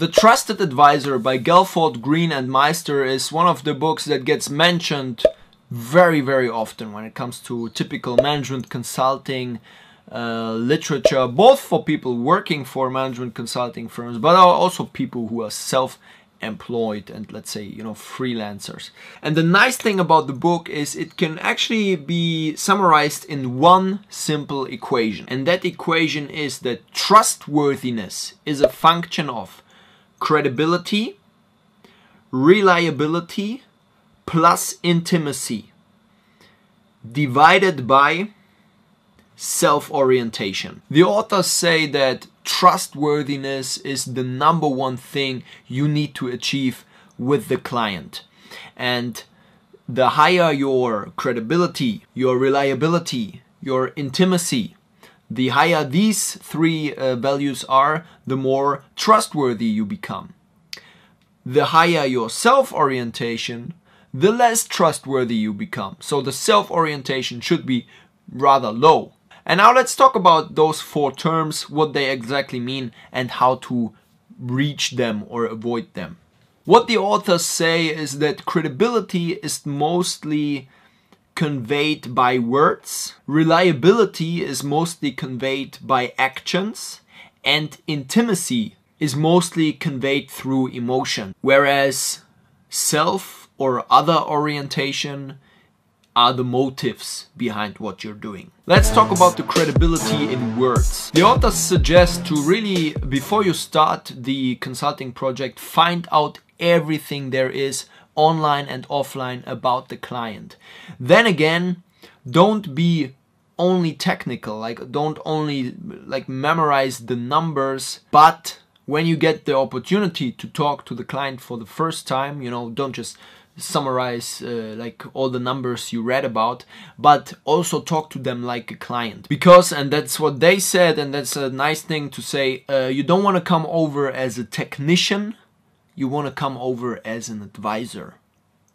The Trusted Advisor by Galford, Green and Maister is one of the books that gets mentioned very, very often when it comes to typical management consulting uh, literature, both for people working for management consulting firms, but also people who are self employed and let's say you know freelancers. And the nice thing about the book is it can actually be summarized in one simple equation and that equation is that trustworthiness is a function of credibility reliability plus intimacy divided by self-orientation the authors say that trustworthiness is the number one thing you need to achieve with the client. And the higher your credibility, your reliability, your intimacy, the higher these three uh, values are, the more trustworthy you become. The higher your self orientation, the less trustworthy you become. So the self orientation should be rather low. And now let's talk about those four terms, what they exactly mean and how to reach them or avoid them. What the authors say is that credibility is mostly conveyed by words, reliability is mostly conveyed by actions, and intimacy is mostly conveyed through emotion. Whereas self or other orientation are the motives behind what you're doing. Let's talk about the credibility in words. The authors suggest to really, before you start the consulting project, find out everything there is online and offline about the client. Then again, don't be only technical, like don't only like memorize the numbers, but when you get the opportunity to talk to the client for the first time, you know, don't just summarize uh, like all the numbers you read about but also talk to them like a client because and that's what they said and that's a nice thing to say uh, you don't want to come over as a technician you want to come over as an advisor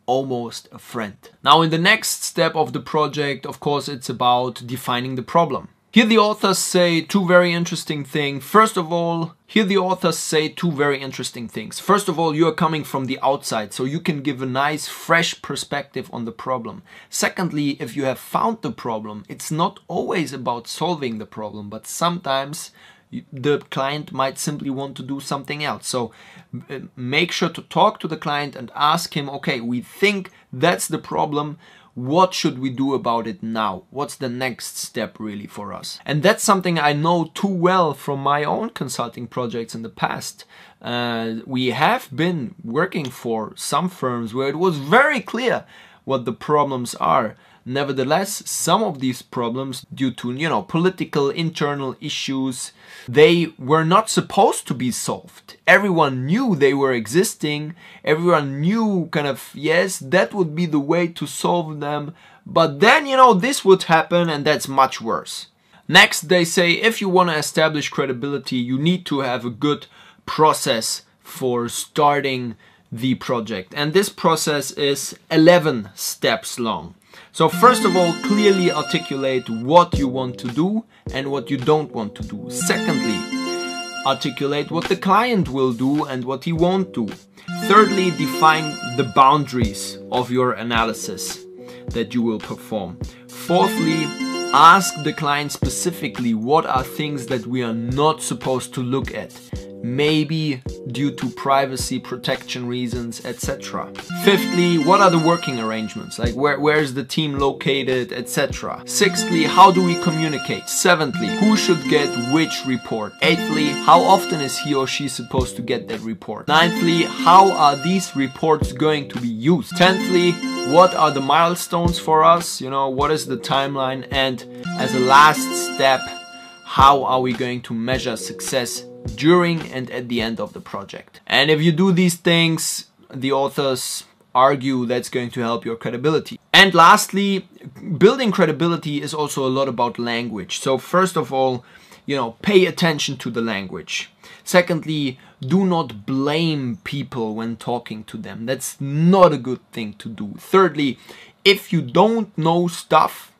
almost a friend now in the next step of the project of course it's about defining the problem here the authors say two very interesting things. First of all, here the authors say two very interesting things. First of all, you are coming from the outside, so you can give a nice fresh perspective on the problem. Secondly, if you have found the problem, it's not always about solving the problem, but sometimes the client might simply want to do something else. So make sure to talk to the client and ask him, okay, we think that's the problem what should we do about it now? What's the next step really for us? And that's something I know too well from my own consulting projects in the past. Uh, we have been working for some firms where it was very clear what the problems are. Nevertheless, some of these problems, due to you know political internal issues, they were not supposed to be solved. Everyone knew they were existing. Everyone knew kind of yes, that would be the way to solve them. But then you know this would happen, and that's much worse. Next, they say if you want to establish credibility, you need to have a good process for starting the project. And this process is 11 steps long. So first of all, clearly articulate what you want to do and what you don't want to do. Secondly, articulate what the client will do and what he won't do. Thirdly, define the boundaries of your analysis that you will perform. Fourthly, ask the client specifically what are things that we are not supposed to look at maybe due to privacy protection reasons, etc. Fifthly, what are the working arrangements? Like where, where is the team located, etc. Sixthly, how do we communicate? Seventhly, who should get which report? Eighthly, how often is he or she supposed to get that report? Ninthly, how are these reports going to be used? Tenthly, what are the milestones for us? You know, what is the timeline? And as a last step, how are we going to measure success during and at the end of the project. And if you do these things, the authors argue that's going to help your credibility. And lastly, building credibility is also a lot about language. So first of all, you know, pay attention to the language. Secondly, do not blame people when talking to them. That's not a good thing to do. Thirdly, if you don't know stuff,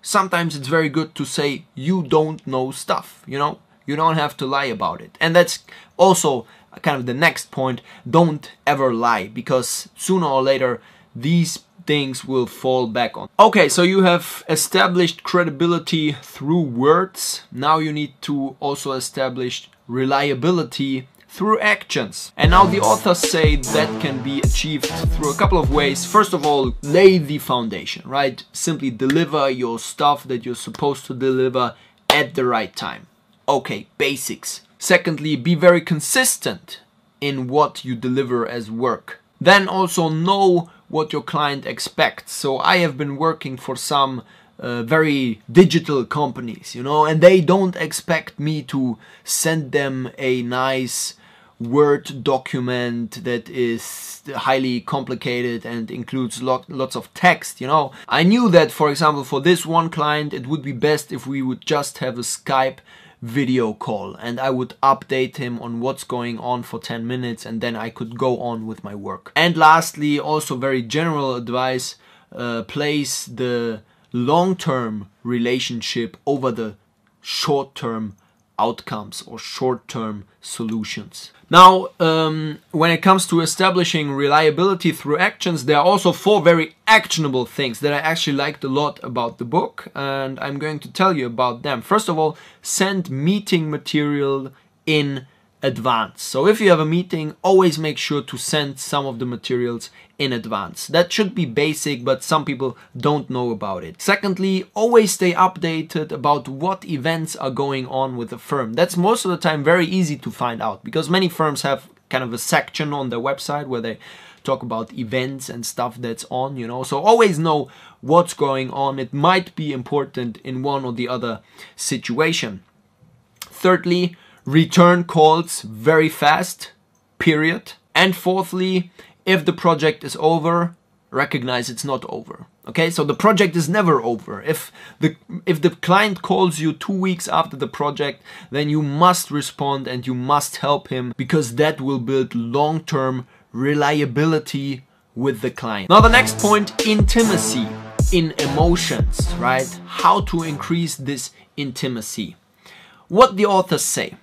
sometimes it's very good to say you don't know stuff, you know? You don't have to lie about it. And that's also kind of the next point, don't ever lie because sooner or later these things will fall back on. Okay, so you have established credibility through words. Now you need to also establish reliability through actions. And now the authors say that can be achieved through a couple of ways. First of all, lay the foundation, right? Simply deliver your stuff that you're supposed to deliver at the right time. Okay, basics. Secondly, be very consistent in what you deliver as work. Then also know what your client expects. So I have been working for some uh, very digital companies, you know, and they don't expect me to send them a nice Word document that is highly complicated and includes lot, lots of text, you know. I knew that, for example, for this one client, it would be best if we would just have a Skype video call and I would update him on what's going on for 10 minutes and then I could go on with my work. And lastly, also very general advice, uh, place the long-term relationship over the short-term outcomes or short-term solutions. Now, um, when it comes to establishing reliability through actions, there are also four very actionable things that I actually liked a lot about the book, and I'm going to tell you about them. First of all, send meeting material in advance. So if you have a meeting, always make sure to send some of the materials in advance. That should be basic, but some people don't know about it. Secondly, always stay updated about what events are going on with the firm. That's most of the time very easy to find out because many firms have kind of a section on their website where they talk about events and stuff that's on, you know. So always know what's going on. It might be important in one or the other situation. Thirdly, return calls very fast, period. And fourthly, if the project is over, recognize it's not over. Okay, so the project is never over. If the if the client calls you two weeks after the project, then you must respond and you must help him because that will build long-term reliability with the client. Now the next point, intimacy in emotions, right? How to increase this intimacy. What the authors say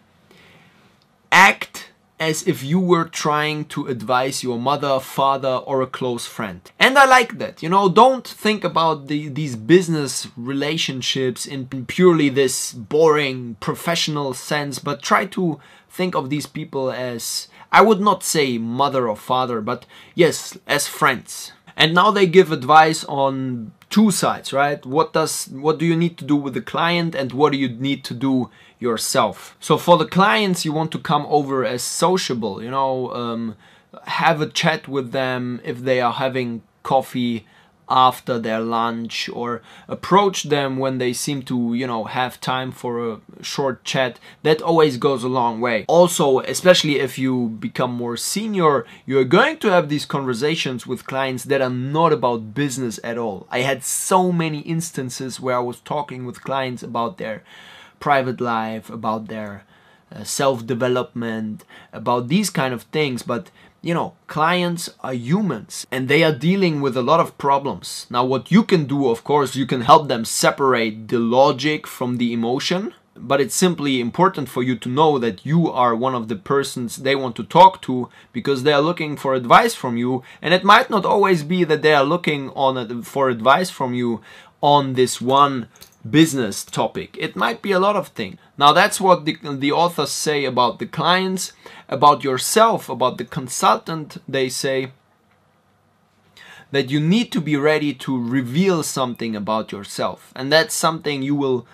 act as if you were trying to advise your mother, father, or a close friend. And I like that. You know, don't think about the, these business relationships in purely this boring professional sense, but try to think of these people as, I would not say mother or father, but yes, as friends. And now they give advice on two sides, right? What does what do you need to do with the client and what do you need to do yourself. So for the clients, you want to come over as sociable, you know, um, have a chat with them if they are having coffee after their lunch or approach them when they seem to you know have time for a short chat that always goes a long way also especially if you become more senior you're going to have these conversations with clients that are not about business at all i had so many instances where i was talking with clients about their private life, about their uh, self development, about these kind of things. But you know, clients are humans and they are dealing with a lot of problems. Now, what you can do, of course, you can help them separate the logic from the emotion. But it's simply important for you to know that you are one of the persons they want to talk to because they are looking for advice from you. And it might not always be that they are looking on for advice from you on this one business topic. It might be a lot of things. Now that's what the, the authors say about the clients, about yourself, about the consultant. They say that you need to be ready to reveal something about yourself. And that's something you will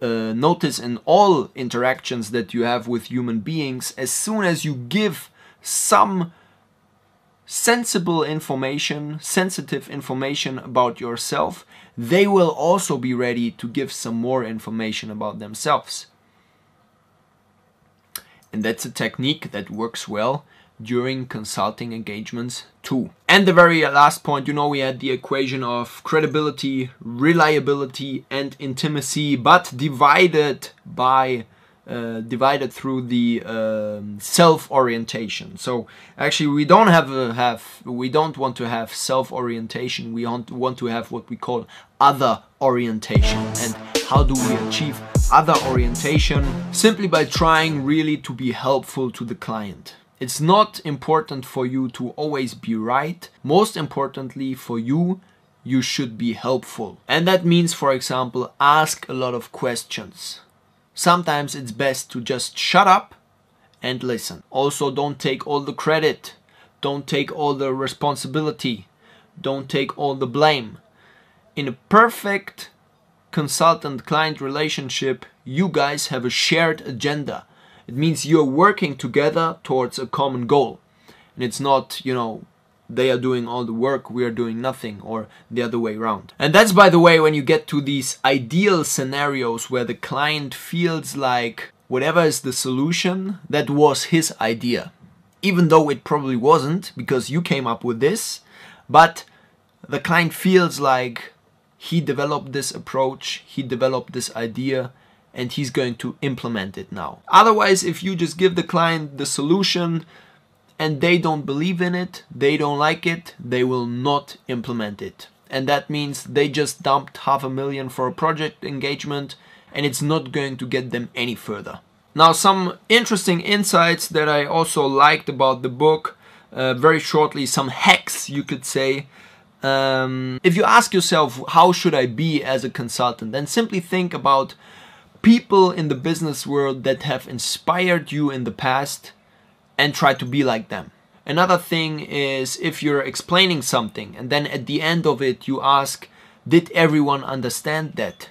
uh, notice in all interactions that you have with human beings. As soon as you give some sensible information, sensitive information about yourself, they will also be ready to give some more information about themselves. And that's a technique that works well during consulting engagements too. And the very last point, you know, we had the equation of credibility, reliability, and intimacy, but divided by uh, divided through the um, self orientation. So actually, we don't have a, have we don't want to have self orientation. We want want to have what we call other orientation. And how do we achieve other orientation simply by trying really to be helpful to the client. It's not important for you to always be right. Most importantly for you, you should be helpful. And that means, for example, ask a lot of questions. Sometimes it's best to just shut up and listen. Also, don't take all the credit. Don't take all the responsibility. Don't take all the blame. In a perfect consultant client relationship, you guys have a shared agenda. It means you're working together towards a common goal. And it's not, you know, they are doing all the work, we are doing nothing, or the other way around. And that's, by the way, when you get to these ideal scenarios where the client feels like whatever is the solution, that was his idea. Even though it probably wasn't, because you came up with this, but the client feels like he developed this approach, he developed this idea, and he's going to implement it now. Otherwise, if you just give the client the solution and they don't believe in it, they don't like it, they will not implement it. And that means they just dumped half a million for a project engagement and it's not going to get them any further. Now, some interesting insights that I also liked about the book, uh, very shortly, some hacks you could say um, if you ask yourself, how should I be as a consultant, then simply think about people in the business world that have inspired you in the past and try to be like them. Another thing is if you're explaining something and then at the end of it you ask, did everyone understand that?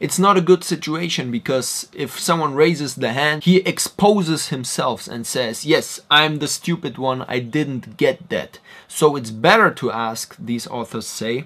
it's not a good situation because if someone raises the hand, he exposes himself and says, Yes, I'm the stupid one, I didn't get that. So it's better to ask, these authors say,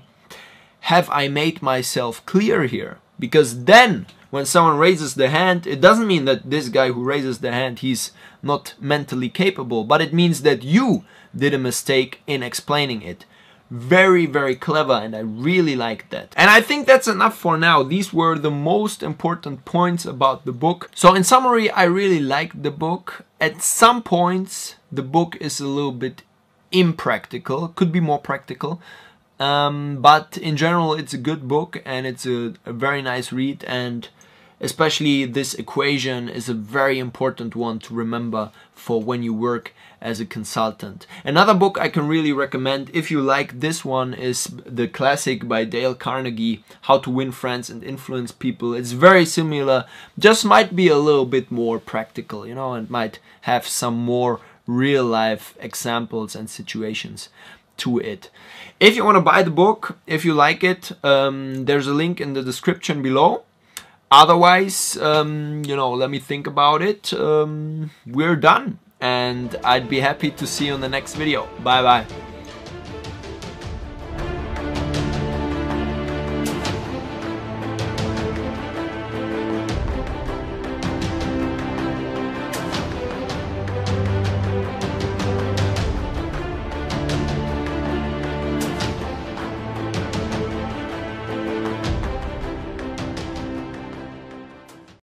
Have I made myself clear here? Because then, when someone raises the hand, it doesn't mean that this guy who raises the hand, he's not mentally capable, but it means that you did a mistake in explaining it very very clever and I really like that. And I think that's enough for now. These were the most important points about the book. So in summary, I really liked the book. At some points, the book is a little bit impractical, could be more practical. Um, but in general, it's a good book and it's a, a very nice read and especially this equation is a very important one to remember for when you work as a consultant. Another book I can really recommend if you like this one is the classic by Dale Carnegie, How to Win Friends and Influence People. It's very similar, just might be a little bit more practical, you know, and might have some more real life examples and situations to it. If you want to buy the book, if you like it, um, there's a link in the description below. Otherwise, um, you know, let me think about it. Um, we're done and I'd be happy to see you in the next video. Bye bye.